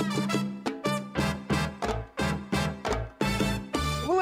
Well,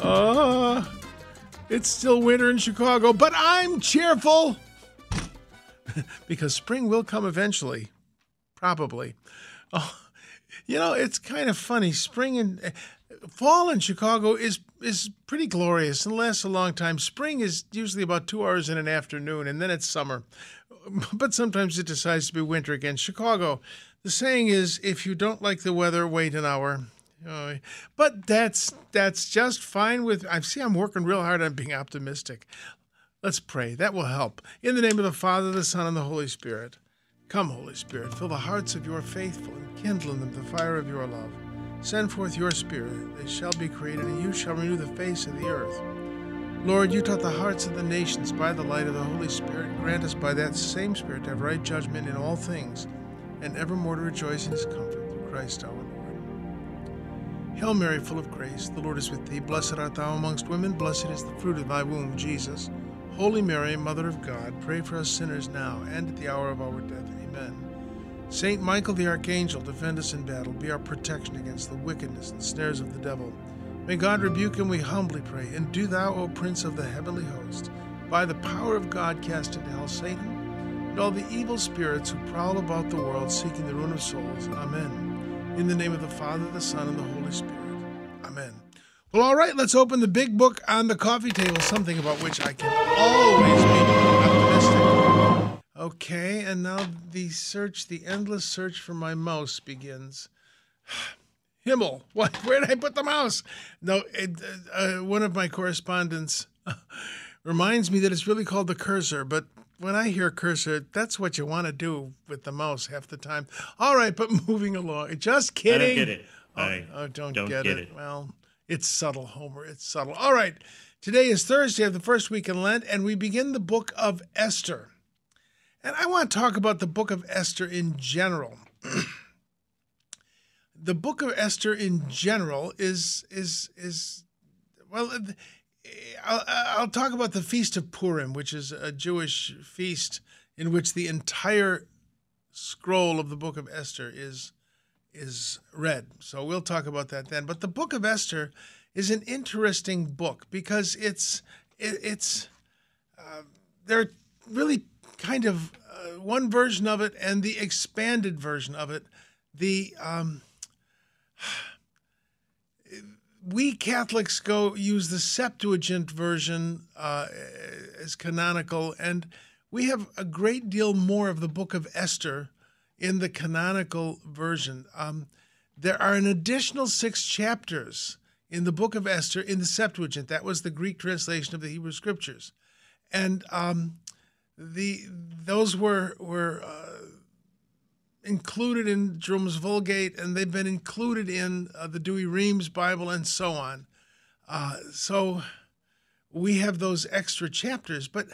Uh, it's still winter in Chicago, but I'm cheerful because spring will come eventually, probably. Oh, you know, it's kind of funny. Spring and fall in Chicago is is pretty glorious and lasts a long time. Spring is usually about two hours in an afternoon, and then it's summer. But sometimes it decides to be winter again. Chicago, the saying is, if you don't like the weather, wait an hour. Oh, but that's that's just fine with. I see. I'm working real hard on being optimistic. Let's pray. That will help. In the name of the Father, the Son, and the Holy Spirit. Come, Holy Spirit, fill the hearts of your faithful and kindle in them the fire of your love. Send forth your Spirit, they shall be created, and you shall renew the face of the earth. Lord, you taught the hearts of the nations by the light of the Holy Spirit. Grant us by that same Spirit to have right judgment in all things, and evermore to rejoice in his comfort through Christ our Lord. Hail Mary, full of grace, the Lord is with thee. Blessed art thou amongst women, blessed is the fruit of thy womb, Jesus. Holy Mary, Mother of God, pray for us sinners now and at the hour of our death. Amen. Saint Michael the Archangel, defend us in battle, be our protection against the wickedness and snares of the devil. May God rebuke him, we humbly pray. And do thou, O Prince of the heavenly host, by the power of God cast into hell Satan and all the evil spirits who prowl about the world seeking the ruin of souls. Amen. In the name of the Father, the Son, and the Holy Spirit. Amen. Well, all right, let's open the big book on the coffee table, something about which I can always be optimistic. Okay, and now the search, the endless search for my mouse begins. Himmel, what? Where did I put the mouse? No, it, uh, uh, one of my correspondents reminds me that it's really called the cursor, but when I hear cursor, that's what you want to do with the mouse half the time. All right, but moving along. Just kidding. I don't get it. Oh, I oh, don't, don't get, get it. it. Well, it's subtle, Homer. It's subtle. All right. Today is Thursday of the first week in Lent, and we begin the book of Esther. And I want to talk about the book of Esther in general. the book of Esther in general is is is well. I'll, I'll talk about the Feast of Purim, which is a Jewish feast in which the entire scroll of the book of Esther is is read. So we'll talk about that then. But the book of Esther is an interesting book because it's it, it's uh, there really kind of uh, one version of it and the expanded version of it. The um, we Catholics go use the Septuagint version uh, as canonical, and we have a great deal more of the book of Esther in the canonical version. Um, there are an additional six chapters in the book of Esther in the Septuagint. That was the Greek translation of the Hebrew Scriptures, and um, the those were were uh, included in Jerome's Vulgate, and they've been included in uh, the Douay-Rheims Bible, and so on. Uh, so we have those extra chapters, but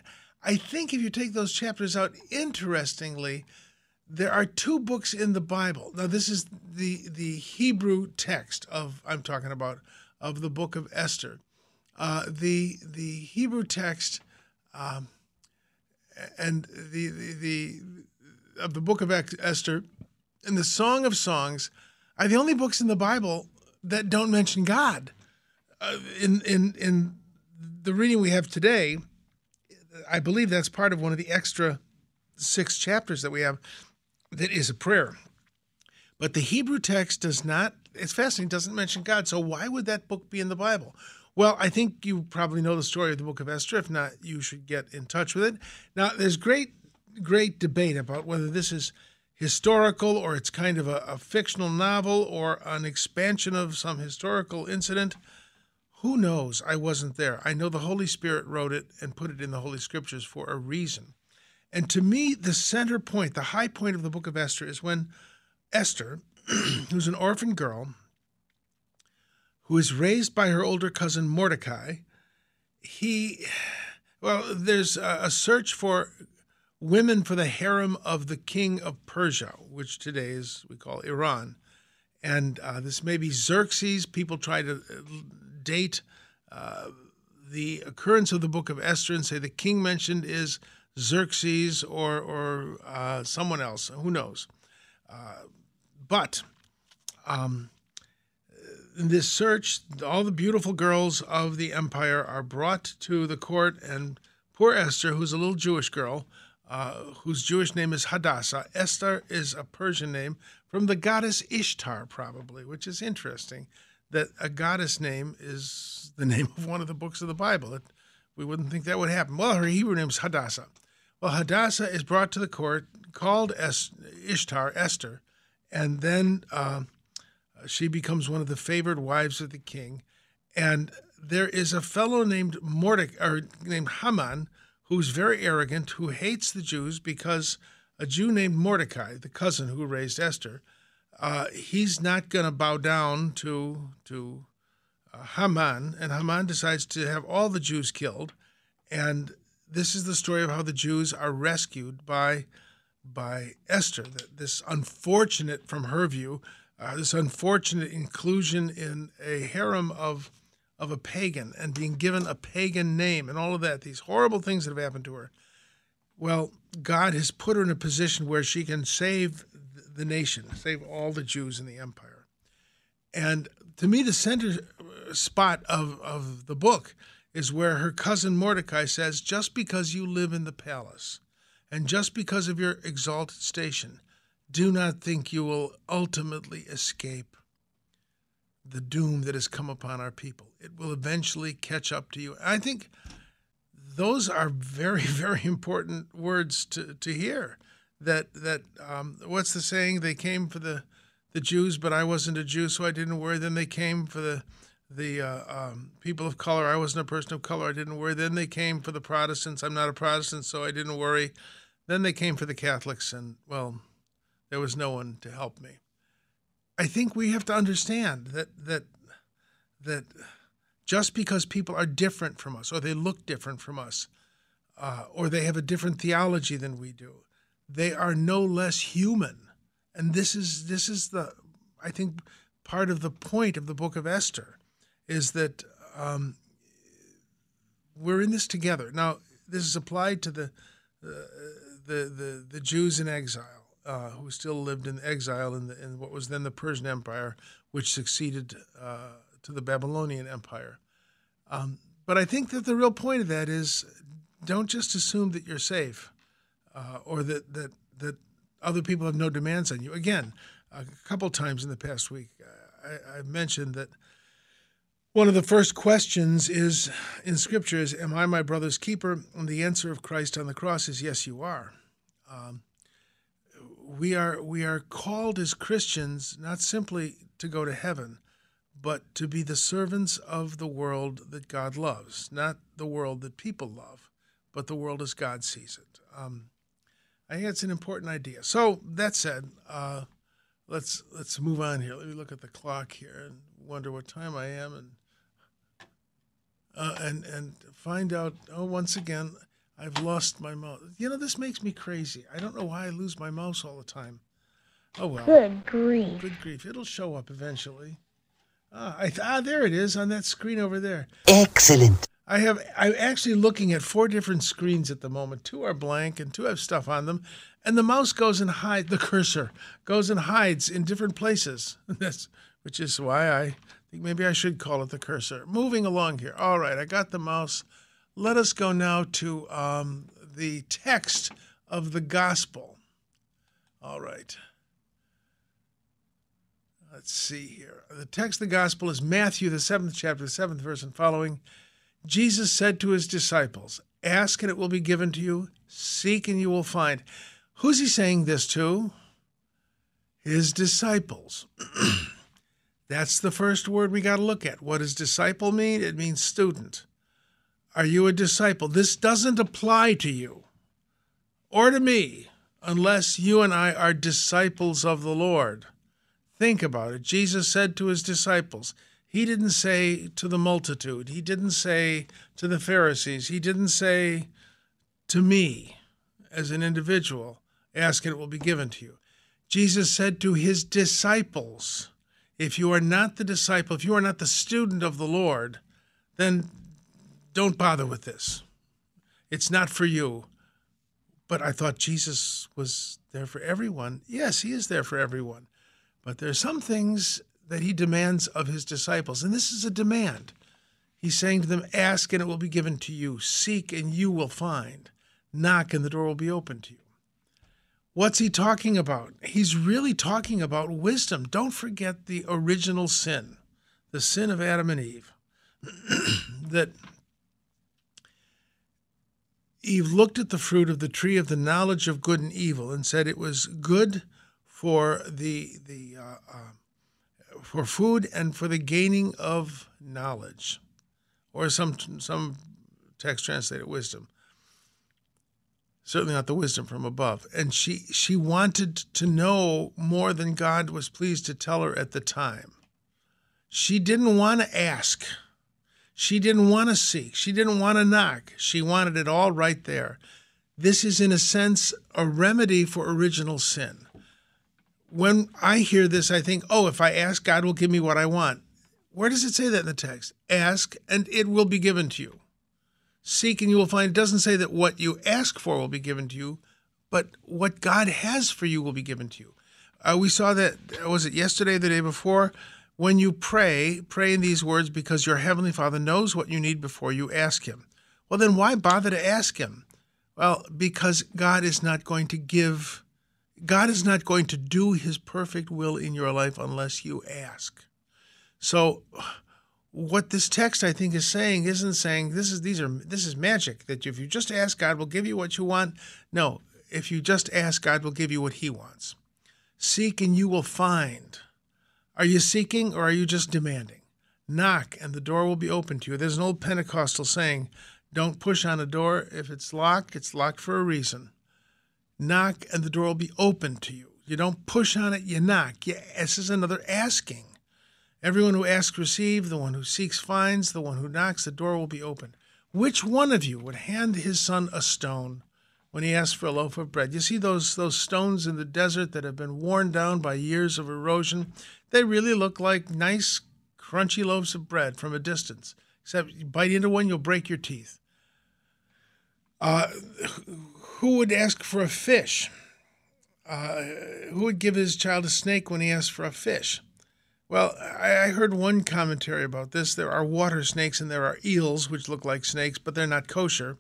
I think if you take those chapters out, interestingly, there are two books in the Bible. Now, this is the the Hebrew text of I'm talking about of the book of Esther. Uh, the the Hebrew text um, and the, the the of the book of Esther and the Song of Songs are the only books in the Bible that don't mention God. Uh, in in in the reading we have today, I believe that's part of one of the extra six chapters that we have that is a prayer. But the Hebrew text does not, it's fascinating, doesn't mention God. So why would that book be in the Bible? Well, I think you probably know the story of the book of Esther. If not, you should get in touch with it. Now, there's great, great debate about whether this is historical or it's kind of a, a fictional novel or an expansion of some historical incident. Who knows? I wasn't there. I know the Holy Spirit wrote it and put it in the Holy Scriptures for a reason. And to me, the center point, the high point of the book of Esther is when Esther, who's an orphan girl who is raised by her older cousin Mordecai. He, well, there's a search for women for the harem of the king of Persia, which today is, we call Iran. And uh, this may be Xerxes. People try to uh, date uh, the occurrence of the book of Esther and say the king mentioned is Xerxes or, or uh, someone else. Who knows? Uh, but um, in this search, all the beautiful girls of the empire are brought to the court, and poor Esther, who's a little Jewish girl, uh, whose Jewish name is Hadassah. Esther is a Persian name from the goddess Ishtar, probably, which is interesting that a goddess name is the name of one of the books of the Bible. It, we wouldn't think that would happen. Well, her Hebrew name is Hadassah. Well, Hadassah is brought to the court, called es- Ishtar, Esther, and then uh, she becomes one of the favored wives of the king. And there is a fellow named Mordecai, or named Haman, who's very arrogant, who hates the Jews because a Jew named Mordecai, the cousin who raised Esther, uh, he's not going to bow down to to uh, Haman, and Haman decides to have all the Jews killed. And this is the story of how the Jews are rescued by by Esther. This unfortunate, from her view, uh, this unfortunate inclusion in a harem of of a pagan and being given a pagan name and all of that, these horrible things that have happened to her. Well, God has put her in a position where she can save the nation, save all the Jews in the empire. And to me, the center uh, spot of, of the book is where her cousin Mordecai says, Just because you live in the palace and just because of your exalted station, do not think you will ultimately escape the doom that has come upon our people. It will eventually catch up to you. I think those are very, very important words to, to hear. That that um, what's the saying? They came for the the Jews, but I wasn't a Jew, so I didn't worry. Then they came for the the uh, um, people of color. I wasn't a person of color. I didn't worry. Then they came for the Protestants. I'm not a Protestant, so I didn't worry. Then they came for the Catholics, and well, there was no one to help me. I think we have to understand that that that just because people are different from us, or they look different from us, uh, or they have a different theology than we do, they are no less human. And this is this is the I think part of the point of the book of Esther is that um, we're in this together. Now, this is applied to the uh, the, the the Jews in exile uh, who still lived in exile in, the, in, what was then the Persian Empire, which succeeded uh, to the Babylonian Empire. Um, but I think that the real point of that is don't just assume that you're safe uh, or that, that, that other people have no demands on you. Again, a couple times in the past week, I, I mentioned that one of the first questions is in Scripture is, Am I my brother's keeper? And the answer of Christ on the cross is, Yes, you are. Um, we are we are called as Christians not simply to go to heaven, but to be the servants of the world that God loves, not the world that people love, but the world as God sees it. Um, I think it's an important idea. So that said, uh, let's let's move on here. Let me look at the clock here and wonder what time I am, and uh, and and find out. Oh, once again, I've lost my mouse. You know, this makes me crazy. I don't know why I lose my mouse all the time. Oh well. Good grief. Good grief. It'll show up eventually. Ah, I, ah, there it is on that screen over there. Excellent. I have. I'm actually looking at four different screens at the moment. Two are blank, and two have stuff on them. And the mouse goes and hides. The cursor goes and hides in different places. That's which is why I think maybe I should call it the cursor. Moving along here. All right, I got the mouse let us go now to um, the text of the gospel. All right. Let's see here. The text of the gospel is Matthew, the seventh chapter, the seventh verse and following. Jesus said to his disciples, Ask and it will be given to you, seek and you will find. Who's he saying this to? His disciples. That's the first word we got to look at. What does disciple mean? It means student. Are you a disciple? This doesn't apply to you or to me unless you and I are disciples of the Lord. Think about it. Jesus said to his disciples, He didn't say to the multitude, He didn't say to the Pharisees, He didn't say to me as an individual, Ask and it will be given to you. Jesus said to his disciples, If you are not the disciple, if you are not the student of the Lord, then don't bother with this. It's not for you. But I thought Jesus was there for everyone. Yes, he is there for everyone. But there are some things that he demands of his disciples, and this is a demand. He's saying to them, Ask and it will be given to you, seek and you will find, knock and the door will be open to you. What's he talking about? He's really talking about wisdom. Don't forget the original sin, the sin of Adam and Eve. that Eve looked at the fruit of the tree of the knowledge of good and evil and said it was good for the the uh, uh, for food and for the gaining of knowledge, or some some text translated wisdom. Certainly not the wisdom from above. And she she wanted to know more than God was pleased to tell her at the time. She didn't want to ask. She didn't want to seek. She didn't want to knock. She wanted it all right there. This is, in a sense, a remedy for original sin. When I hear this, I think, oh, if I ask, God will give me what I want. Where does it say that in the text? Ask, and it will be given to you. Seek, and you will find. It doesn't say that what you ask for will be given to you, but what God has for you will be given to you. Uh, we saw that, was it yesterday, the day before? When you pray, pray in these words because your Heavenly Father knows what you need before you ask Him. Well, then why bother to ask Him? Well, because God is not going to give, God is not going to do His perfect will in your life unless you ask. So, what this text I think is saying isn't saying this is these are this is magic that if you just ask God will give you what you want. No, if you just ask God will give you what He wants. Seek and you will find. Are you seeking or are you just demanding? Knock and the door will be open to you. There's an old Pentecostal saying, don't push on a door. If it's locked, it's locked for a reason. Knock and the door will be open to you. You don't push on it, you knock. You, this is another asking. Everyone who asks receives, the one who seeks finds, the one who knocks, the door will be open. Which one of you would hand his son a stone when he asks for a loaf of bread? You see those, those stones in the desert that have been worn down by years of erosion? They really look like nice, crunchy loaves of bread from a distance. Except you bite into one, you'll break your teeth. Uh, who would ask for a fish? Uh, who would give his child a snake when he asked for a fish? Well, I, I heard one commentary about this. There are water snakes and there are eels, which look like snakes, but they're not kosher.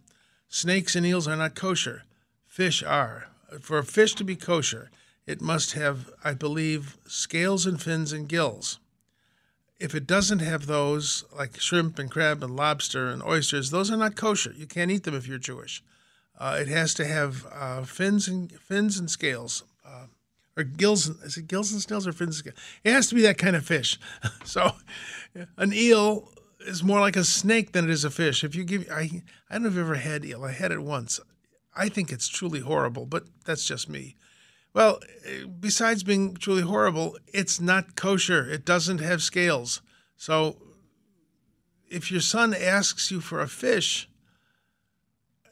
Snakes and eels are not kosher. Fish are. For a fish to be kosher, it must have, I believe, scales and fins and gills. If it doesn't have those, like shrimp and crab and lobster and oysters, those are not kosher. You can't eat them if you're Jewish. Uh, it has to have uh, fins and fins and scales, uh, or gills. Is it gills and scales or fins? And scales? It has to be that kind of fish. so, an eel is more like a snake than it is a fish. If you give, I, I don't know if you've ever had eel. I had it once. I think it's truly horrible, but that's just me. Well, besides being truly horrible, it's not kosher. It doesn't have scales. So if your son asks you for a fish,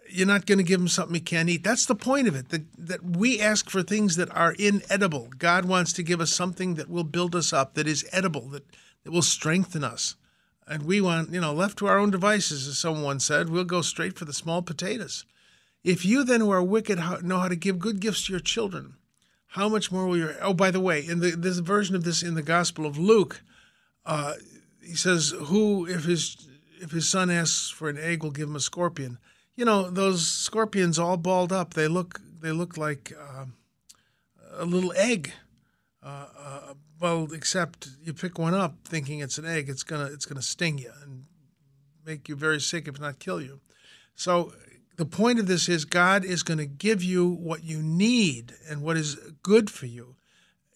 you're not going to give him something he can't eat. That's the point of it. That, that we ask for things that are inedible. God wants to give us something that will build us up, that is edible, that, that will strengthen us. And we want, you know, left to our own devices, as someone said, we'll go straight for the small potatoes. If you then who are wicked know how to give good gifts to your children, how much more will your oh by the way in the this version of this in the gospel of luke uh, he says who if his if his son asks for an egg will give him a scorpion. You know those scorpions all balled up. They look they look like uh, a little egg uh, uh, well except you pick one up thinking it's an egg it's gonna it's gonna sting you and make you very sick if not kill you so the point of this is God is going to give you what you need and what is good for you,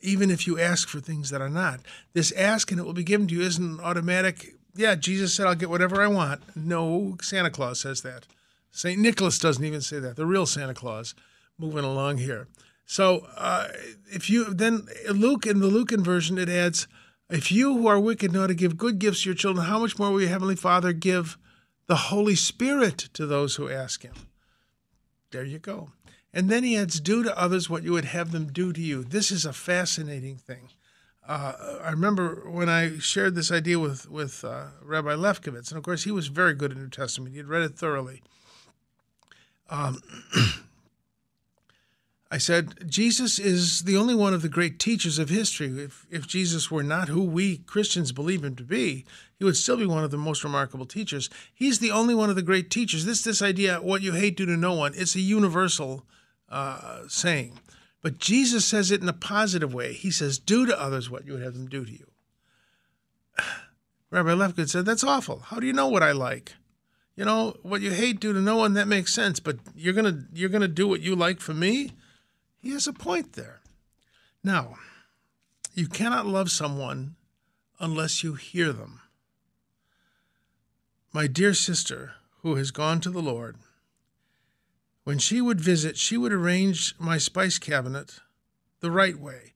even if you ask for things that are not. This ask and it will be given to you isn't automatic. Yeah, Jesus said, I'll get whatever I want. No, Santa Claus says that. St. Nicholas doesn't even say that. The real Santa Claus, moving along here. So uh, if you then Luke in the Lucan version it adds, if you who are wicked know how to give good gifts to your children, how much more will your heavenly Father give the Holy Spirit to those who ask Him? There you go. And then he adds, do to others what you would have them do to you. This is a fascinating thing. Uh, I remember when I shared this idea with with uh, Rabbi Lefkowitz, and of course he was very good at the New Testament. He had read it thoroughly. Um, I said, Jesus is the only one of the great teachers of history. If, if Jesus were not who we Christians believe him to be, he would still be one of the most remarkable teachers. He's the only one of the great teachers. This this idea, what you hate, do to no one, it's a universal uh, saying. But Jesus says it in a positive way. He says, do to others what you would have them do to you. Rabbi Lefkowitz said, that's awful. How do you know what I like? You know, what you hate, do to no one, that makes sense. But you're gonna you're gonna do what you like for me? He has a point there. Now, you cannot love someone unless you hear them. My dear sister, who has gone to the Lord, when she would visit, she would arrange my spice cabinet the right way.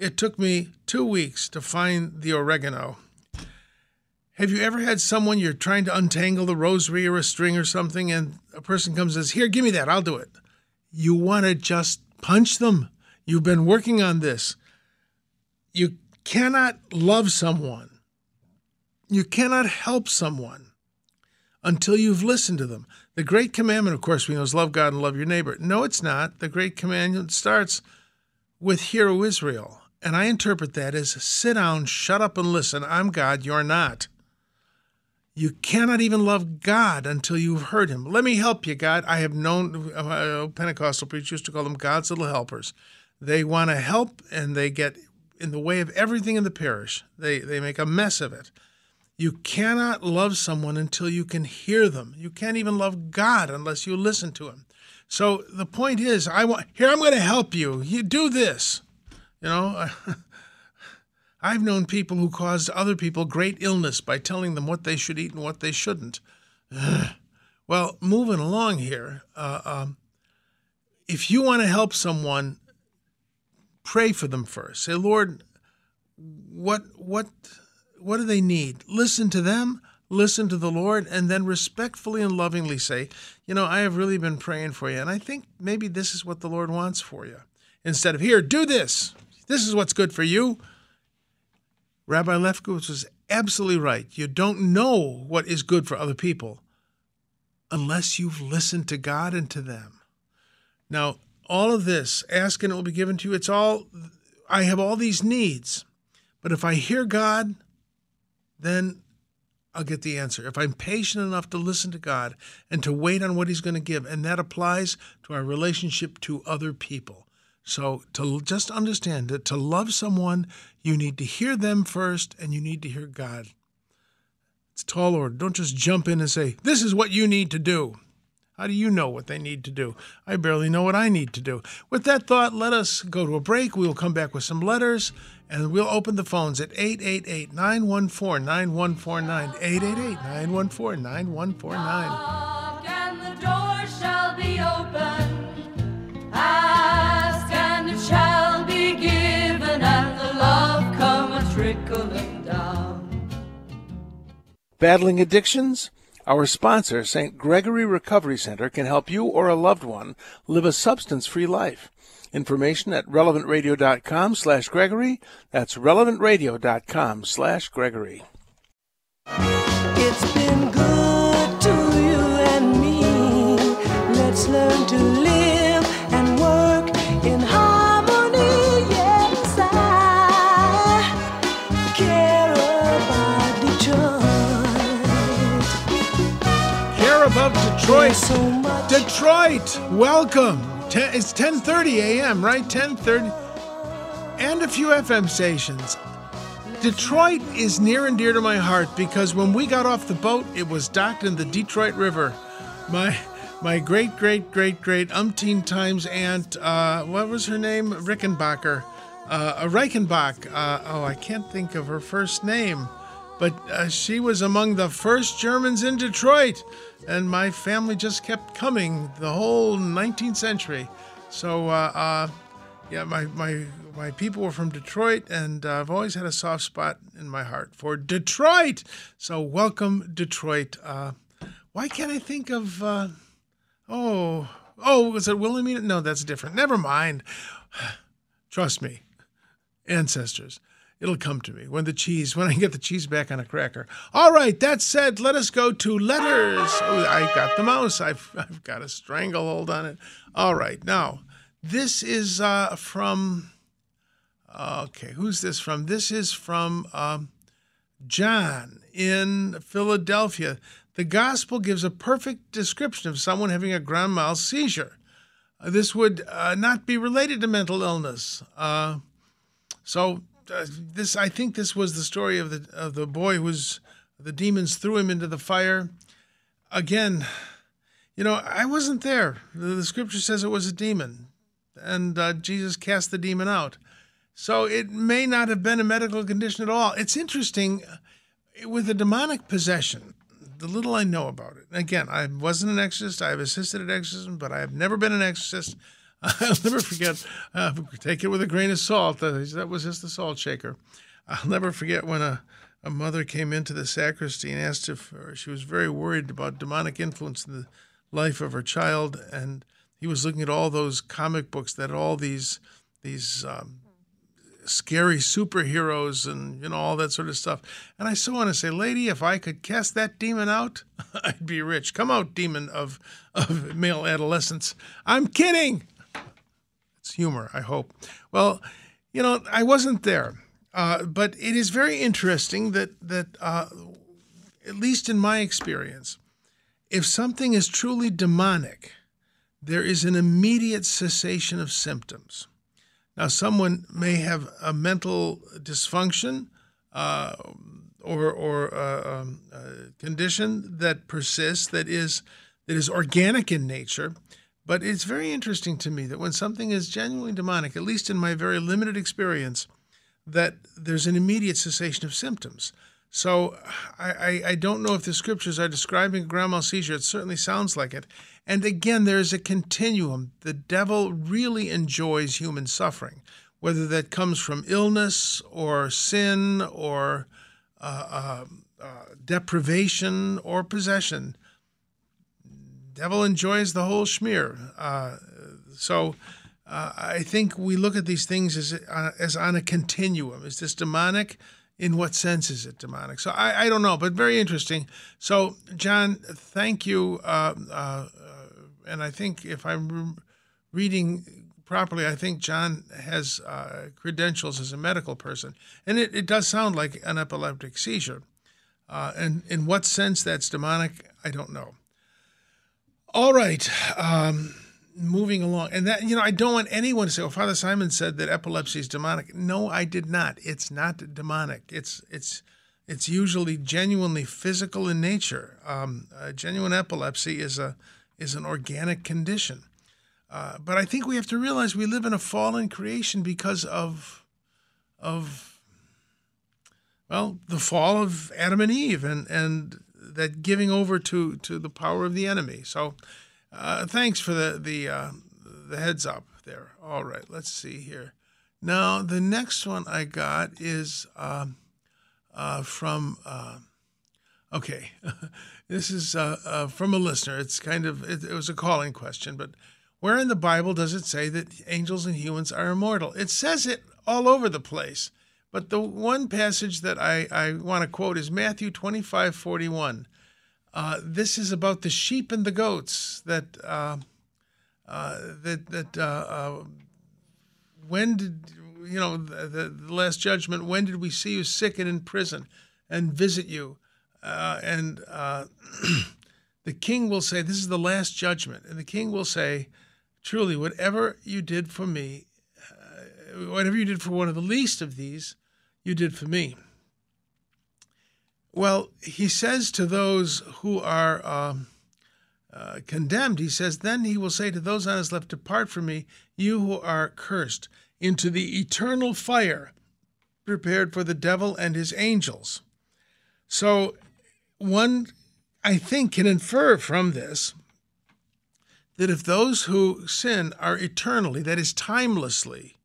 It took me two weeks to find the oregano. Have you ever had someone you're trying to untangle the rosary or a string or something, and a person comes and says, Here, give me that, I'll do it? You want to just punch them. You've been working on this. You cannot love someone. You cannot help someone until you've listened to them. The great commandment, of course, we know is love God and love your neighbor. No, it's not. The great commandment starts with Hear, O Israel. And I interpret that as sit down, shut up, and listen. I'm God, you're not. You cannot even love God until you've heard Him. Let me help you, God. I have known uh, Pentecostal preachers used to call them God's little helpers. They want to help and they get in the way of everything in the parish. They, they make a mess of it. You cannot love someone until you can hear them. You can't even love God unless you listen to Him. So the point is, I want here. I'm going to help you. You do this. You know, I've known people who caused other people great illness by telling them what they should eat and what they shouldn't. well, moving along here, uh, um, if you want to help someone, pray for them first. Say, Lord, what what what do they need? Listen to them, listen to the Lord, and then respectfully and lovingly say, you know, I have really been praying for you, and I think maybe this is what the Lord wants for you. Instead of here, do this. This is what's good for you. Rabbi Lefkowitz was absolutely right. You don't know what is good for other people unless you've listened to God and to them. Now, all of this, ask and it will be given to you, it's all, I have all these needs. But if I hear God, then I'll get the answer. If I'm patient enough to listen to God and to wait on what He's going to give, and that applies to our relationship to other people. So to just understand that to love someone, you need to hear them first and you need to hear God. It's tall order. Don't just jump in and say, This is what you need to do. How do you know what they need to do? I barely know what I need to do. With that thought, let us go to a break. We will come back with some letters and we'll open the phones at 888 914 9149. 888 914 9149. Battling addictions? Our sponsor, St. Gregory Recovery Center, can help you or a loved one live a substance-free life. Information at relevantradio.com slash Gregory. That's relevantradio.com slash Gregory. It's been good to you and me. Let's learn to live Detroit. So. Detroit, welcome. Ten, it's 10:30 a.m., right? 10:30, and a few FM stations. Detroit is near and dear to my heart because when we got off the boat, it was docked in the Detroit River. My my great great great great umpteen times aunt, uh, what was her name? Rickenbacker, uh, Reichenbach. Uh, oh, I can't think of her first name but uh, she was among the first Germans in Detroit, and my family just kept coming the whole 19th century. So uh, uh, yeah, my my my people were from Detroit, and I've always had a soft spot in my heart for Detroit. So welcome, Detroit. Uh, why can't I think of? Uh, oh, oh, was it Wilhelmina? No, that's different. Never mind. Trust me, ancestors. It'll come to me when the cheese, when I get the cheese back on a cracker. All right, that said, let us go to letters. Oh, I got the mouse. I've, I've got a stranglehold on it. All right, now, this is uh, from, okay, who's this from? This is from um, John in Philadelphia. The gospel gives a perfect description of someone having a grand mal seizure. Uh, this would uh, not be related to mental illness. Uh, so uh, this, I think, this was the story of the of the boy who was the demons threw him into the fire. Again, you know, I wasn't there. The, the scripture says it was a demon, and uh, Jesus cast the demon out. So it may not have been a medical condition at all. It's interesting uh, with a demonic possession. The little I know about it. Again, I wasn't an exorcist. I have assisted at exorcism, but I have never been an exorcist. I'll never forget. Uh, take it with a grain of salt. Uh, that was just the salt shaker. I'll never forget when a, a mother came into the sacristy and asked if she was very worried about demonic influence in the life of her child, and he was looking at all those comic books that all these these um, scary superheroes and you know all that sort of stuff. And I so want to say, lady, if I could cast that demon out, I'd be rich. Come out, demon of of male adolescence. I'm kidding. It's humor, I hope. Well, you know, I wasn't there, uh, but it is very interesting that that uh, at least in my experience, if something is truly demonic, there is an immediate cessation of symptoms. Now, someone may have a mental dysfunction uh, or, or uh, um, condition that persists that is that is organic in nature. But it's very interesting to me that when something is genuinely demonic, at least in my very limited experience, that there's an immediate cessation of symptoms. So I, I, I don't know if the scriptures are describing a grand mal seizure. It certainly sounds like it. And again, there is a continuum. The devil really enjoys human suffering, whether that comes from illness or sin or uh, uh, uh, deprivation or possession. Devil enjoys the whole schmear. Uh, so uh, I think we look at these things as uh, as on a continuum. Is this demonic? In what sense is it demonic? So I, I don't know, but very interesting. So John, thank you. Uh, uh, and I think if I'm reading properly, I think John has uh, credentials as a medical person, and it, it does sound like an epileptic seizure. Uh, and in what sense that's demonic, I don't know. All right. Um, moving along. And that, you know, I don't want anyone to say, oh, Father Simon said that epilepsy is demonic. No, I did not. It's not demonic. It's, it's, it's usually genuinely physical in nature. Um, genuine epilepsy is a, is an organic condition. Uh, but I think we have to realize we live in a fallen creation because of, of, well, the fall of Adam and Eve and, and that giving over to to the power of the enemy. So, uh, thanks for the the uh, the heads up there. All right, let's see here. Now the next one I got is um, uh, from. Uh, okay, this is uh, uh, from a listener. It's kind of it, it was a calling question, but where in the Bible does it say that angels and humans are immortal? It says it all over the place. But the one passage that I, I want to quote is Matthew 25 41. Uh, this is about the sheep and the goats that uh, uh, that that uh, uh, when did you know the, the, last judgment when did we see you sick and in prison and visit you uh, and the king will say this is the last judgment and the king will say truly whatever you did for me whatever you did for one of the least of these you did for me well, he says to those who are um, uh, condemned, he says, Then he will say to those on his left, Depart from me, you who are cursed, into the eternal fire prepared for the devil and his angels. So, one, I think, can infer from this that if those who sin are eternally, that is, timelessly,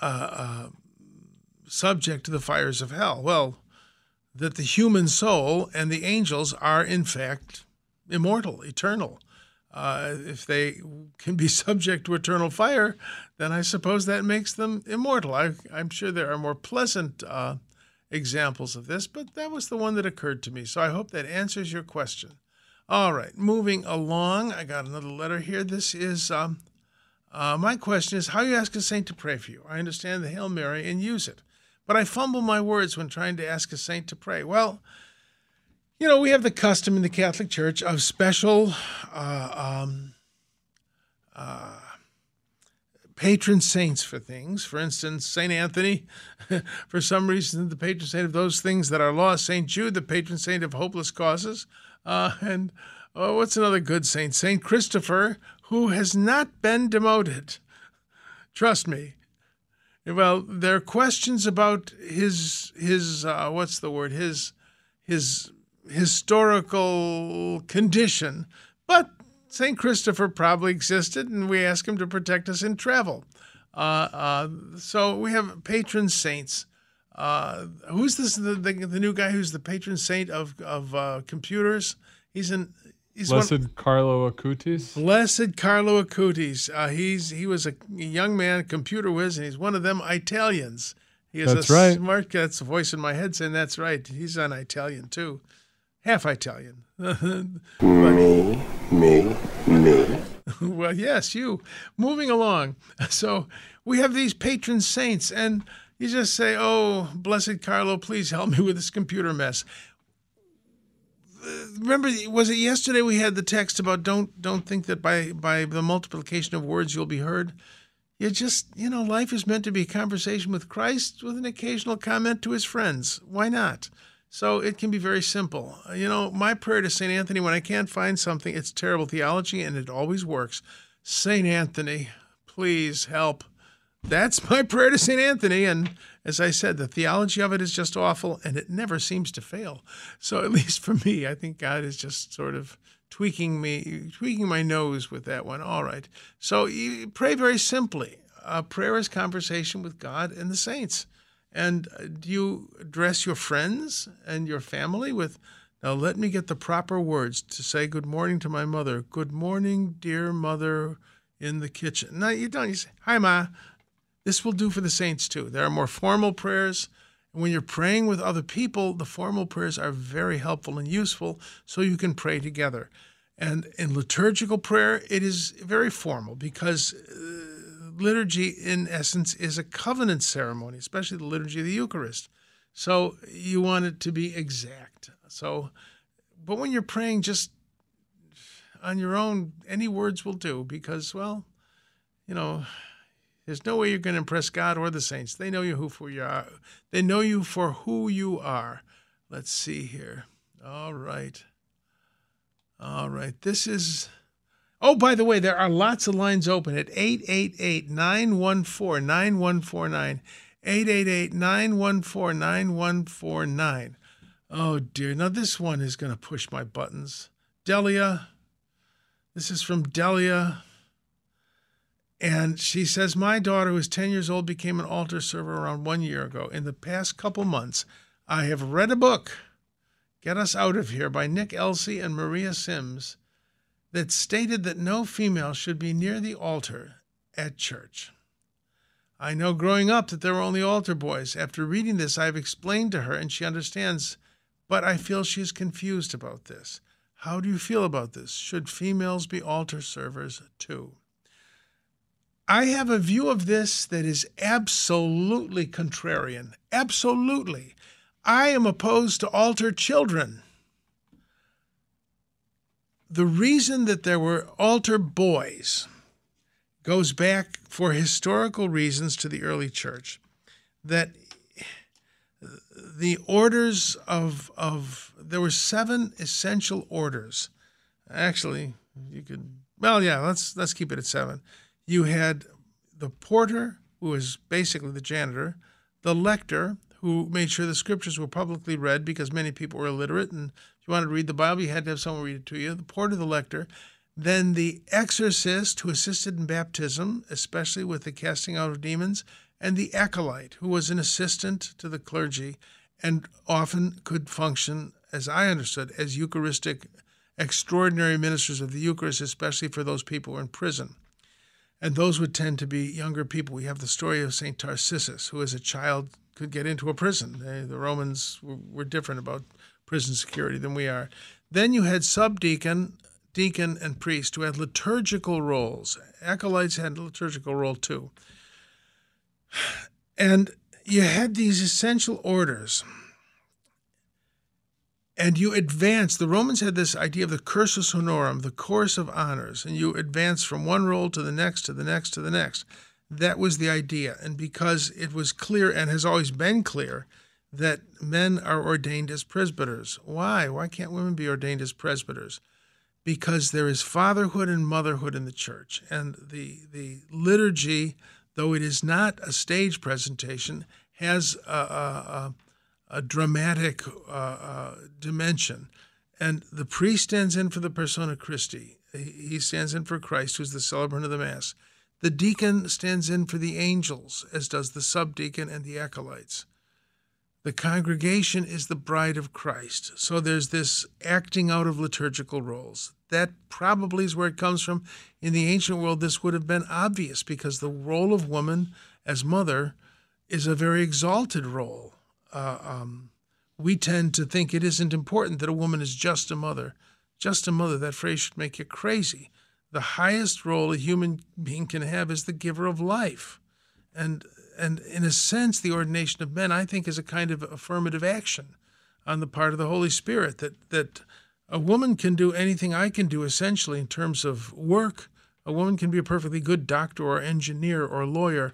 uh, uh, subject to the fires of hell? Well, that the human soul and the angels are, in fact, immortal, eternal. Uh, if they can be subject to eternal fire, then I suppose that makes them immortal. I, am sure there are more pleasant uh, examples of this, but that was the one that occurred to me. So I hope that answers your question. All right, moving along. I got another letter here. This is um, uh, my question is how you ask a saint to pray for you. I understand the Hail Mary and use it, but I fumble my words when trying to ask a saint to pray. Well, you know, we have the custom in the Catholic Church of special uh, um, uh, patron saints for things. For instance, St. Anthony, for some reason, the patron saint of those things that are lost. St. Jude, the patron saint of hopeless causes. Uh, and oh, what's another good saint? St. Christopher, who has not been demoted. Trust me. Well, there are questions about his his uh, what's the word his his historical condition, but St. Christopher probably existed, and we ask him to protect us in travel. Uh, uh, so we have patron saints. Uh, who's this? The, the, the, new guy who's the patron saint of of uh, computers. He's an he's Blessed one, Carlo Acutis. Blessed Carlo Acutis. Uh, he's he was a young man, computer whiz, and he's one of them Italians. He is that's a right. smart. That's a voice in my head saying that's right. He's an Italian too half Italian. me, me, me. well, yes, you. Moving along. So we have these patron saints, and you just say, "Oh, blessed Carlo, please help me with this computer mess." Remember, was it yesterday we had the text about don't don't think that by by the multiplication of words you'll be heard. You just you know, life is meant to be a conversation with Christ with an occasional comment to his friends. Why not? So it can be very simple. You know, my prayer to St. Anthony when I can't find something, it's terrible theology and it always works. St. Anthony, please help. That's my prayer to St. Anthony. And as I said, the theology of it is just awful and it never seems to fail. So, at least for me, I think God is just sort of tweaking me, tweaking my nose with that one. All right. So, you pray very simply. Uh, prayer is conversation with God and the saints. And uh, do you address your friends and your family with, now let me get the proper words to say good morning to my mother. Good morning, dear mother in the kitchen. No, you don't. You say, hi, Ma. This will do for the saints too. There are more formal prayers. And when you're praying with other people, the formal prayers are very helpful and useful so you can pray together. And in liturgical prayer, it is very formal because uh, liturgy, in essence, is a covenant ceremony, especially the liturgy of the Eucharist. So you want it to be exact. So, but when you're praying just on your own, any words will do because, well, you know, there's no way you're going to impress God or the saints. They know you who for you are. They know you for who you are. Let's see here. All right. All right. This is Oh, by the way, there are lots of lines open at 888 914 9149. 888 914 9149. Oh, dear. Now, this one is going to push my buttons. Delia. This is from Delia. And she says, My daughter, who is 10 years old, became an altar server around one year ago. In the past couple months, I have read a book, Get Us Out of Here, by Nicky Eltz and Maria Simma that stated that no female should be near the altar at church. I know growing up that there were only altar boys. After reading this, I have explained to her and she understands, but I feel she is confused about this. How do you feel about this? Should females be altar servers too? I have a view of this that is absolutely contrarian. Absolutely. I am opposed to altar children the reason that there were altar boys goes back for historical reasons to the early church that the orders of of there were seven essential orders actually you could well yeah let's let's keep it at seven you had the porter who was basically the janitor the lector who made sure the scriptures were publicly read because many people were illiterate and if you wanted to read the Bible, you had to have someone read it to you. The porter, the lector, then the exorcist who assisted in baptism, especially with the casting out of demons, and the acolyte, who was an assistant to the clergy and often could function, as I understood, as Eucharistic extraordinary ministers of the Eucharist, especially for those people in prison. And those would tend to be younger people. We have the story of St. Tarcissus, who as a child could get into a prison. They, the Romans were, were different about prison security than we are. Then you had subdeacon, deacon, and priest who had liturgical roles. Acolytes had a liturgical role too. And you had these essential orders. And you advance. The Romans had this idea of the cursus honorum, the course of honors, and you advance from one role to the next, to the next, to the next. That was the idea. And because it was clear and has always been clear that men are ordained as presbyters. Why? Why can't women be ordained as presbyters? Because there is fatherhood and motherhood in the church. And the, the liturgy, though it is not a stage presentation, has a, a, a, a dramatic uh, uh, dimension. And the priest stands in for the persona Christi. He stands in for Christ, who's the celebrant of the Mass. The deacon stands in for the angels, as does the subdeacon and the acolytes. The congregation is the bride of Christ. So there's this acting out of liturgical roles. That probably is where it comes from. In the ancient world, this would have been obvious because the role of woman as mother is a very exalted role. Uh, um, we tend to think it isn't important that a woman is just a mother. Just a mother, that phrase should make you crazy. The highest role a human being can have is the giver of life. And and in a sense, the ordination of men, I think, is a kind of affirmative action on the part of the Holy Spirit that that a woman can do anything I can do essentially in terms of work. A woman can be a perfectly good doctor or engineer or lawyer,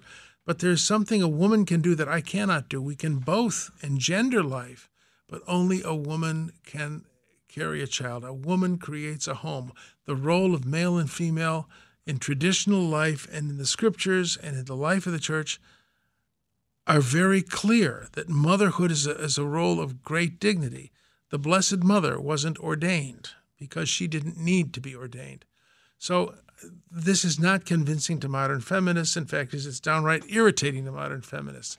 but there's something a woman can do that I cannot do. We can both engender life, but only a woman can carry a child. A woman creates a home. The role of male and female in traditional life and in the scriptures and in the life of the church are very clear that motherhood is a, is a role of great dignity. The Blessed Mother wasn't ordained because she didn't need to be ordained. So this is not convincing to modern feminists. In fact, it's downright irritating to modern feminists.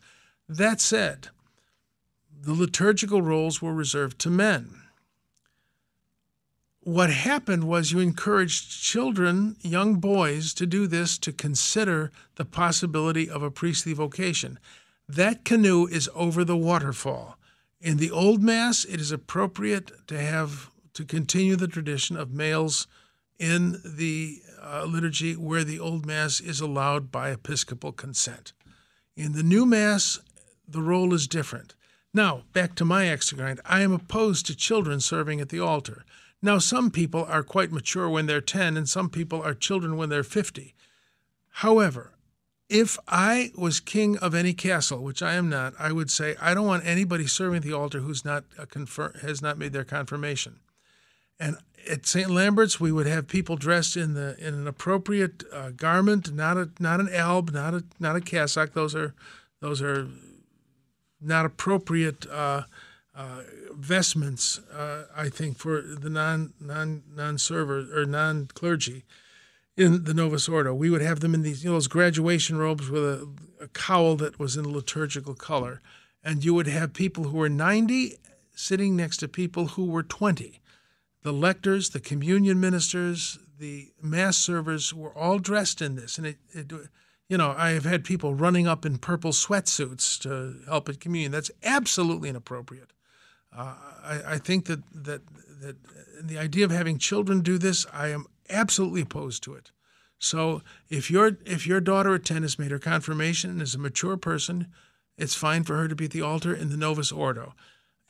That said, the liturgical roles were reserved to men. What happened was you encouraged children, young boys, to do this to consider the possibility of a priestly vocation. That canoe is over the waterfall. In the Old Mass, it is appropriate to have to continue the tradition of males in the uh, liturgy where the Old Mass is allowed by episcopal consent. In the New Mass, the role is different. Now, back to my axe grind. I am opposed to children serving at the altar. Now, some people are quite mature when they're 10, and some people are children when they're 50. However, if I was king of any castle, which I am not, I would say I don't want anybody serving at the altar who's not a confirm, has not made their confirmation. And at St. Lambert's, we would have people dressed in the in an appropriate uh, garment, not a not an alb, not a not a cassock. Those are those are not appropriate uh, uh, vestments. Uh, I think for the non non non server or non clergy in the Novus Ordo. We would have them in these you know, those graduation robes with a, a cowl that was in liturgical color, and you would have people who were ninety sitting next to people who were twenty the lectors, the communion ministers, the mass servers were all dressed in this. And it, it, you know, I have had people running up in purple sweatsuits to help at communion. That's absolutely inappropriate. Uh, I, I think that, that, that the idea of having children do this, I am absolutely opposed to it. So if your if your daughter at 10 has made her confirmation and is a mature person, it's fine for her to be at the altar in the Novus Ordo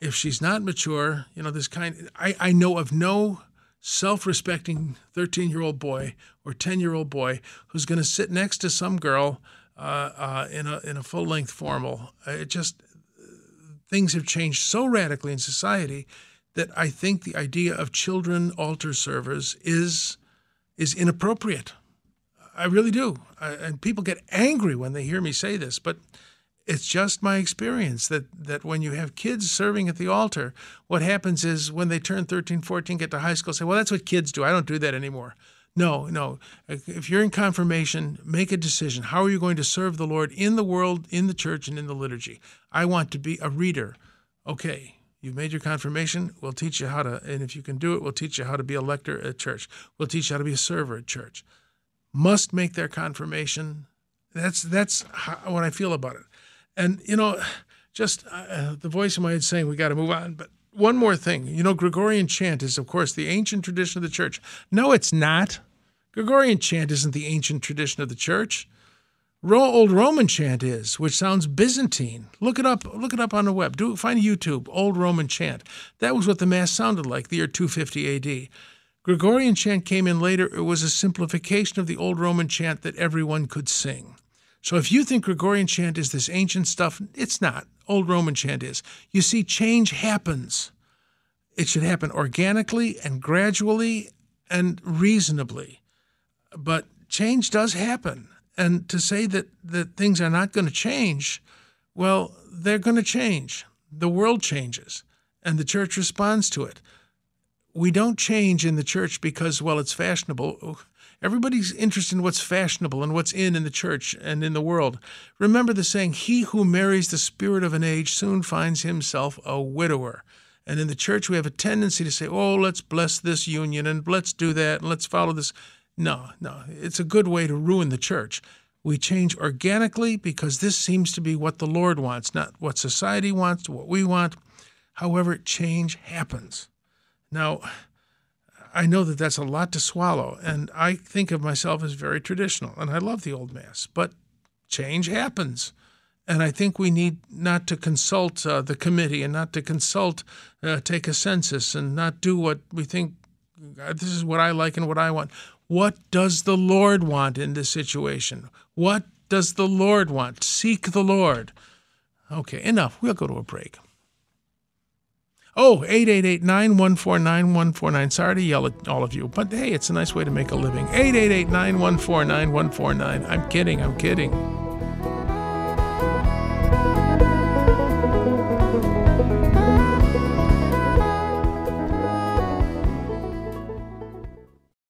if she's not mature, you know, this kind, I, I know of no self respecting 13 year old boy or 10 year old boy who's going to sit next to some girl uh, uh, in a, in a full length formal. It just, things have changed so radically in society that I think the idea of children altar servers is, is inappropriate. I really do. I, and people get angry when they hear me say this, but it's just my experience that that when you have kids serving at the altar, what happens is when they turn 13, 14, get to high school, say, well, that's what kids do. I don't do that anymore. No, no. If you're in confirmation, make a decision. How are you going to serve the Lord in the world, in the church, and in the liturgy? I want to be a reader. Okay, you've made your confirmation. We'll teach you how to, and if you can do it, we'll teach you how to be a lector at church. We'll teach you how to be a server at church. Must make their confirmation. That's that's how, what I feel about it. And you know, just uh, the voice in my head saying we got to move on, but one more thing. You know, Gregorian chant is, of course, the ancient tradition of the church. No, it's not. Gregorian chant isn't the ancient tradition of the church. Ro- old Roman chant is, which sounds Byzantine. Look it up. Look it up on the web. Do find YouTube. Old Roman chant. That was what the mass sounded like the year 250 A.D. Gregorian chant came in later. It was a simplification of the old Roman chant that everyone could sing. So if you think Gregorian chant is this ancient stuff, it's not. Old Roman chant is. You see, change happens. It should happen organically and gradually and reasonably. But change does happen. And to say that, that things are not going to change, well, they're going to change. The world changes, and the church responds to it. We don't change in the church because, well, it's fashionable. Everybody's interested in what's fashionable and what's in in the church and in the world. Remember the saying, He who marries the spirit of an age soon finds himself a widower. And in the church, we have a tendency to say, oh, let's bless this union and let's do that and let's follow this. No, no, it's a good way to ruin the church. We change organically because this seems to be what the Lord wants, not what society wants, what we want. However, change happens. Now, I know that that's a lot to swallow, and I think of myself as very traditional, and I love the old mass, but change happens. And I think we need not to consult uh, the committee and not to consult, uh, take a census and not do what we think uh, this is what I like and what I want. What does the Lord want in this situation? What does the Lord want? Seek the Lord. Okay, enough. We'll go to a break. Oh, 888-914-9149. Sorry to yell at all of you, but hey, it's a nice way to make a living. 888-914-9149. I'm kidding, I'm kidding.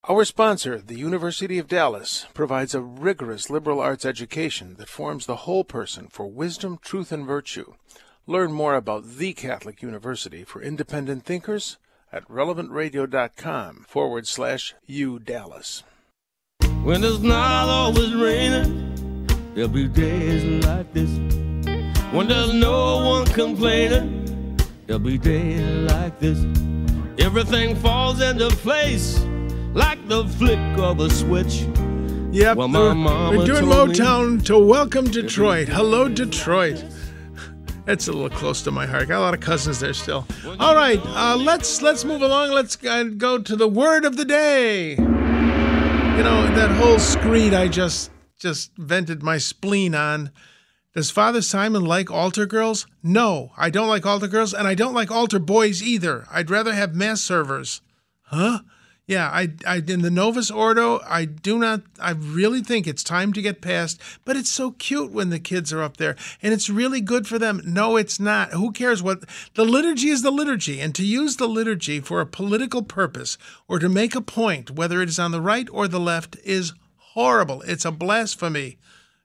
Our sponsor, the University of Dallas, provides a rigorous liberal arts education that forms the whole person for wisdom, truth, and virtue. Learn more about the Catholic University for independent thinkers at relevantradio.com forward slash UDallas. When it's not always raining, there'll be days like this. When there's no one complaining, there'll be days like this. Everything falls into place like the flick of a switch. Yep, Well, they're, my mama they're doing told me- Motown to welcome Detroit. Hello, Detroit. That's a little close to my heart. Got a lot of cousins there still. All right, uh, let's let's move along. Let's uh, go to the word of the day. You know that whole screed I just just vented my spleen on. Does Father Simon like altar girls? No, I don't like altar girls, and I don't like altar boys either. I'd rather have mass servers. Huh? Yeah, I, I in the Novus Ordo, I do not I really think it's time to get past, but it's so cute when the kids are up there and it's really good for them. No, it's not. Who cares what the liturgy is the liturgy, and to use the liturgy for a political purpose or to make a point, whether it is on the right or the left, is horrible. It's a blasphemy.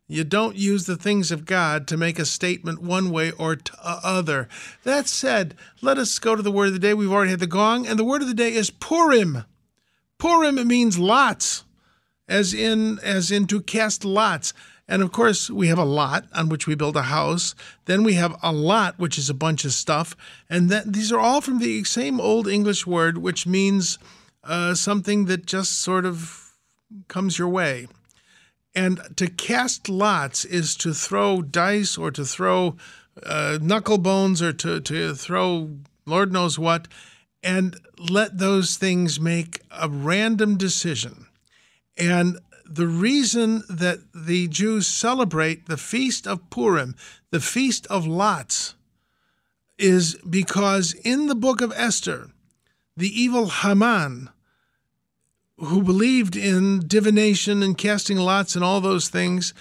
You don't use the things of God to make a statement one way or t- uh, other. That said, let us go to the word of the day. We've already had the gong, and the word of the day is Purim. Purim means lots, as in as in to cast lots. And of course, we have a lot on which we build a house. Then we have a lot, which is a bunch of stuff. And that these are all from the same old English word, which means uh, something that just sort of comes your way. And to cast lots is to throw dice or to throw uh, knuckle bones or to, to throw Lord knows what, and let those things make a random decision. And the reason that the Jews celebrate the feast of Purim, the feast of lots, is because in the book of Esther, the evil Haman, who believed in divination and casting lots and all those things,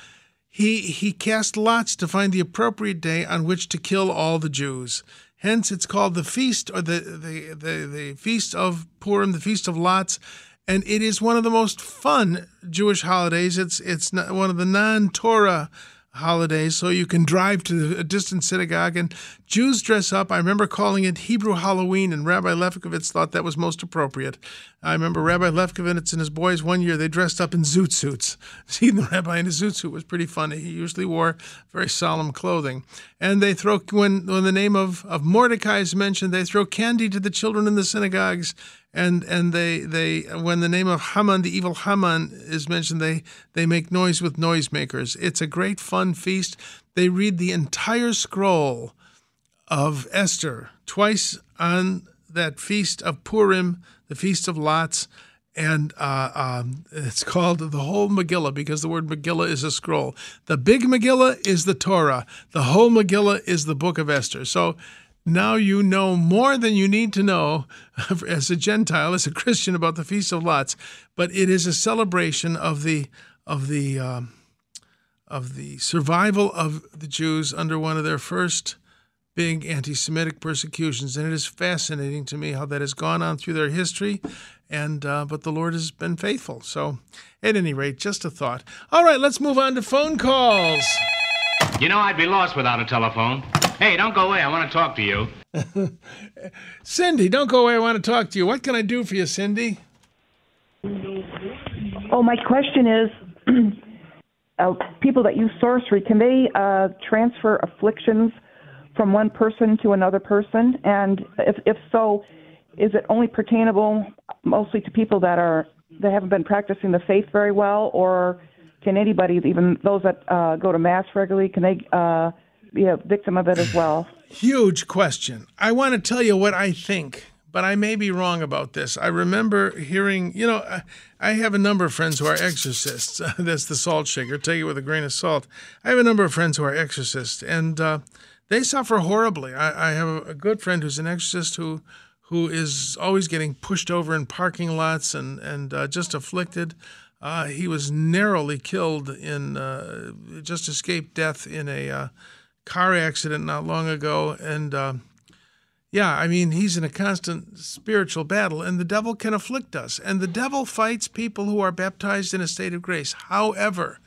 he, he cast lots to find the appropriate day on which to kill all the Jews. Hence, it's called the feast or the, the, the, the feast of Purim, the feast of lots. and it is one of the most fun Jewish holidays. It's it's one of the non-Torah holidays, so you can drive to a distant synagogue and Jews dress up. I remember calling it Hebrew Halloween, and Rabbi Lefkovitz thought that was most appropriate. I remember Rabbi Lefkovitz and his boys one year they dressed up in zoot suits. Seeing the rabbi in a zoot suit was pretty funny. He usually wore very solemn clothing, and they throw when when the name of of Mordecai is mentioned, they throw candy to the children in the synagogues and and they they when the name of Haman, the evil Haman, is mentioned, they they make noise with noisemakers. It's a great fun feast. They read the entire scroll of Esther twice on that feast of Purim, the feast of Lots. And uh, um, it's called the whole Megillah because the word Megillah is a scroll. The big Megillah is the Torah. The whole Megillah is the book of Esther. So now you know more than you need to know as a Gentile, as a Christian, about the Feast of Lots. But it is a celebration of the of the um, of the survival of the Jews under one of their first big anti-Semitic persecutions, and it is fascinating to me how that has gone on through their history. And uh, but the Lord has been faithful. So, at any rate, just a thought. All right, let's move on to phone calls. You know, I'd be lost without a telephone. Hey, don't go away. I want to talk to you. Cindy, don't go away. I want to talk to you. What can I do for you, Cindy? Oh, my question is uh, people that use sorcery, can they uh, transfer afflictions from one person to another person? And if, if so, is it only pertainable mostly to people that are that haven't been practicing the faith very well, or can anybody, even those that uh, go to mass regularly, can they uh, be a victim of it as well? Huge question. I want to tell you what I think, but I may be wrong about this. I remember hearing, you know, I- have a number of friends who are exorcists. That's the salt shaker. Take it with a grain of salt. I have a number of friends who are exorcists, and uh, they suffer horribly. I, I have a, a good friend who's an exorcist who who is always getting pushed over in parking lots and and uh, just afflicted. Uh, he was narrowly killed in uh, just escaped death in a uh, car accident not long ago, and uh, yeah, I mean he's in a constant spiritual battle, and the devil can afflict us, and the devil fights people who are baptized in a state of grace. However,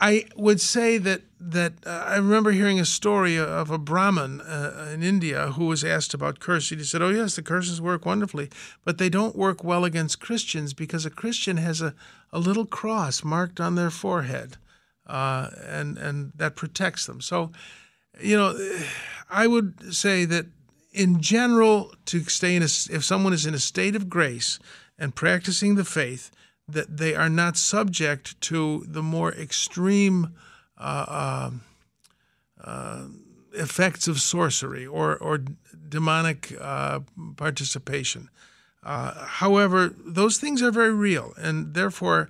I would say that that uh, I remember hearing a story of a Brahmin uh, in India who was asked about curses. He said, "Oh yes, the curses work wonderfully, but they don't work well against Christians because a Christian has a, a little cross marked on their forehead, uh, and and that protects them." So, you know, I would say that in general, to stay in a, if someone is in a state of grace and practicing the faith, that they are not subject to the more extreme uh, um, uh, effects of sorcery or, or demonic uh, participation. Uh, however, those things are very real, and therefore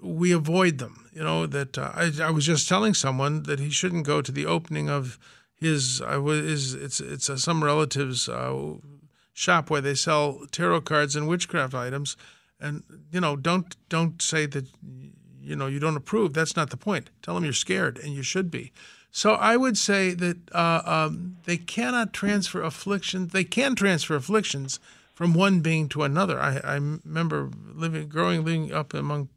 we avoid them. You know that uh, I, I was just telling someone that he shouldn't go to the opening of his I was his, it's it's uh, some relative's uh, shop where they sell tarot cards and witchcraft items, and you know don't don't say that you know you don't approve. That's not the point. Tell them you're scared, and you should be. So I would say that uh, um, they cannot transfer afflictions. They can transfer afflictions from one being to another. I, I remember living, growing, living up among,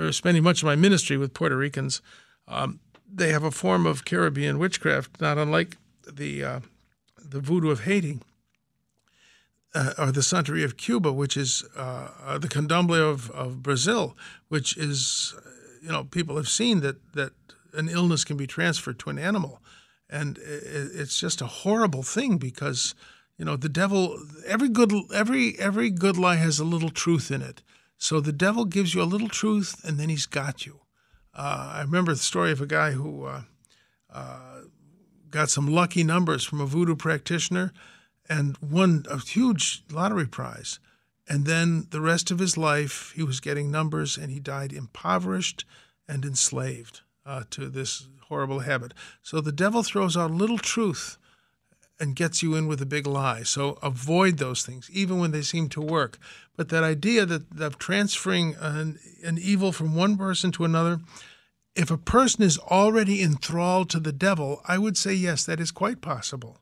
or spending much of my ministry with Puerto Ricans. Um, they have a form of Caribbean witchcraft, not unlike the uh, the voodoo of Haiti uh, or the Santeria of Cuba, which is uh, uh, the candomblé of, of Brazil, which is, uh, you know, people have seen that that an illness can be transferred to an animal, and it's just a horrible thing because, you know, the devil. Every good every every good lie has a little truth in it. So the devil gives you a little truth, and then he's got you. Uh, I remember the story of a guy who uh, uh, got some lucky numbers from a voodoo practitioner and won a huge lottery prize. And then the rest of his life, he was getting numbers and he died impoverished and enslaved uh, to this horrible habit. So the devil throws out little truth and gets you in with a big lie. So avoid those things, even when they seem to work. But that idea that of transferring an, an evil from one person to another, if a person is already enthralled to the devil, I would say yes, that is quite possible.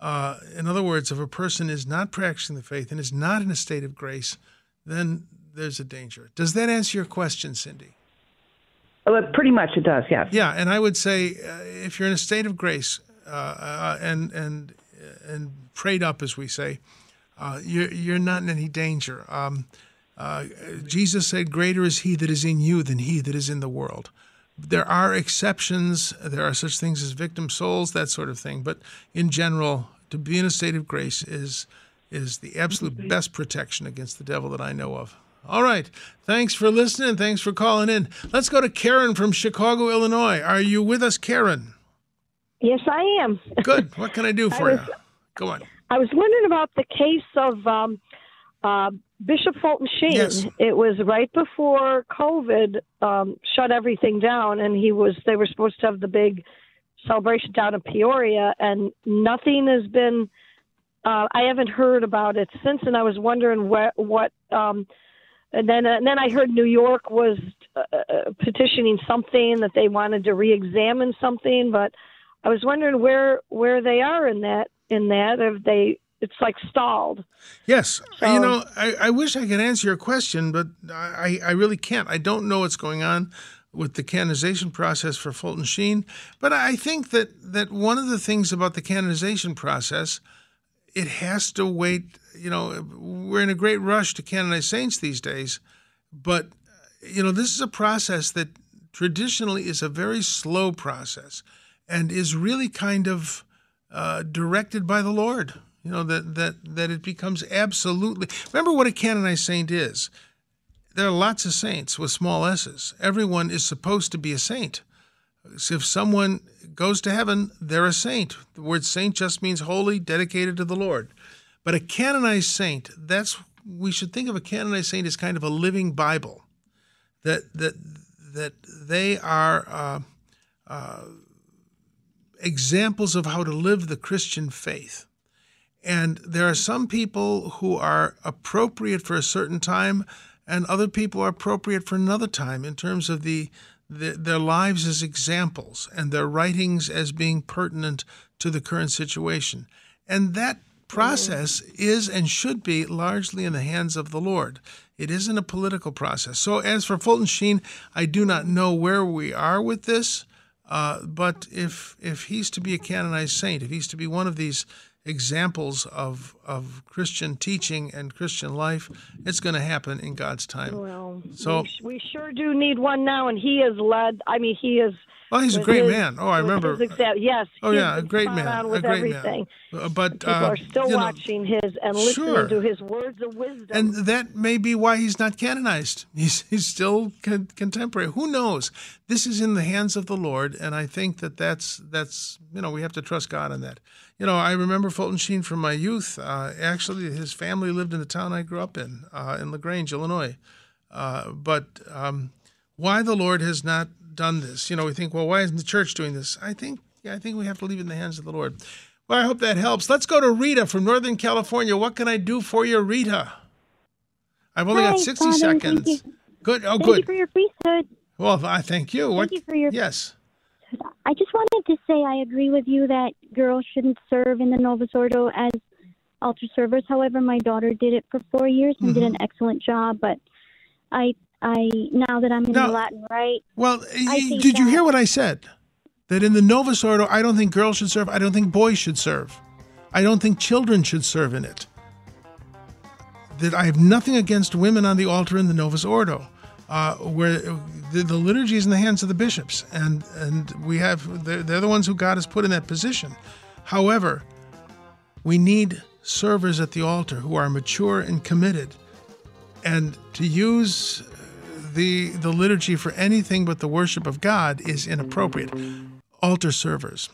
Uh, in other words, if a person is not practicing the faith and is not in a state of grace, then there's a danger. Does that answer your question, Cindy? Uh, pretty much it does, yes. Yeah, and I would say uh, if you're in a state of grace uh, uh, and and and prayed up, as we say, uh, you're you're not in any danger. Um, uh, Jesus said, "Greater is He that is in you than he that is in the world." There are exceptions. There are such things as victim souls, that sort of thing. But in general, to be in a state of grace is is the absolute best protection against the devil that I know of. All right. Thanks for listening. Thanks for calling in. Let's go to Karen from Chicago, Illinois. Are you with us, Karen? Yes, I am. Good. What can I do for I you? Go on. I was wondering about the case of um, uh, Bishop Fulton Sheen. Yes. It was right before COVID um, shut everything down, and he was. They were supposed to have the big celebration down in Peoria, and nothing has been. Uh, I haven't heard about it since, and I was wondering what what. Um, and then and then I heard New York was uh, uh, petitioning something that they wanted to re-examine something, but I was wondering where where they are in that in that if they it's like stalled. Yes. So- you know, I, I wish I could answer your question, but I, I really can't. I don't know what's going on with the canonization process for Fulton Sheen. But I think that, that one of the things about the canonization process, it has to wait. You know, we're in a great rush to canonize saints these days, but, you know, this is a process that traditionally is a very slow process and is really kind of uh, directed by the Lord. You know that that that it becomes absolutely. Remember what a canonized saint is. There are lots of saints with small s's. Everyone is supposed to be a saint. So if someone goes to heaven, they're a saint. The word saint just means holy, dedicated to the Lord. But a canonized saint, that's we should think of a canonized saint as kind of a living Bible. That that that they are uh, uh, examples of how to live the Christian faith. And there are some people who are appropriate for a certain time, and other people are appropriate for another time in terms of the, the their lives as examples and their writings as being pertinent to the current situation. And that process is and should be largely in the hands of the Lord. It isn't a political process. So, as for Fulton Sheen, I do not know where we are with this. Uh, but if if he's to be a canonized saint, if he's to be one of these examples of of Christian teaching and Christian life, it's going to happen in God's time. Well, So- we, we sure do need one now, and he has led. I mean, he is. Well, he's a great his- man. Oh, I remember. yes. Oh yeah, a great man, a great everything. man. Uh, But People uh, are still you know, watching his and listening Sure. to his words of wisdom. And that may be why he's not canonized. He's, he's still con- contemporary. Who knows? This is in the hands of the Lord, and I think that that's that's you know we have to trust God on that. You know, I remember Fulton Sheen from my youth. Uh, actually, his family lived in the town I grew up in, uh, in La Grange, Illinois. Uh, but um, why the Lord has not done this? You know, we think, well, why isn't the church doing this? I think, yeah, I think we have to leave it in the hands of the Lord. Well, I hope that helps. Let's go to Rita from Northern California. What can I do for you, Rita? I've only got 60 Father, seconds. Good. Oh, Thank good. Thank you for your priesthood. Well, I thank you. what? you for your- Yes. I just wanted to say I agree with you that girls shouldn't serve in the Novus Ordo as altar servers. However, my daughter did it for four years and did an Mm-hmm. excellent job. But I, I now that I'm in Now- the Latin Rite, Well, I y- think did you hear what I said? That in the Novus Ordo, I don't think girls should serve. I don't think boys should serve. I don't think children should serve in it. That I have nothing against women on the altar in the Novus Ordo, uh, where the, the liturgy is in the hands of the bishops, and and we have they're, they're the ones who God has put in that position. However, we need servers at the altar who are mature and committed, and to use the the liturgy for anything but the worship of God is inappropriate. Altar servers.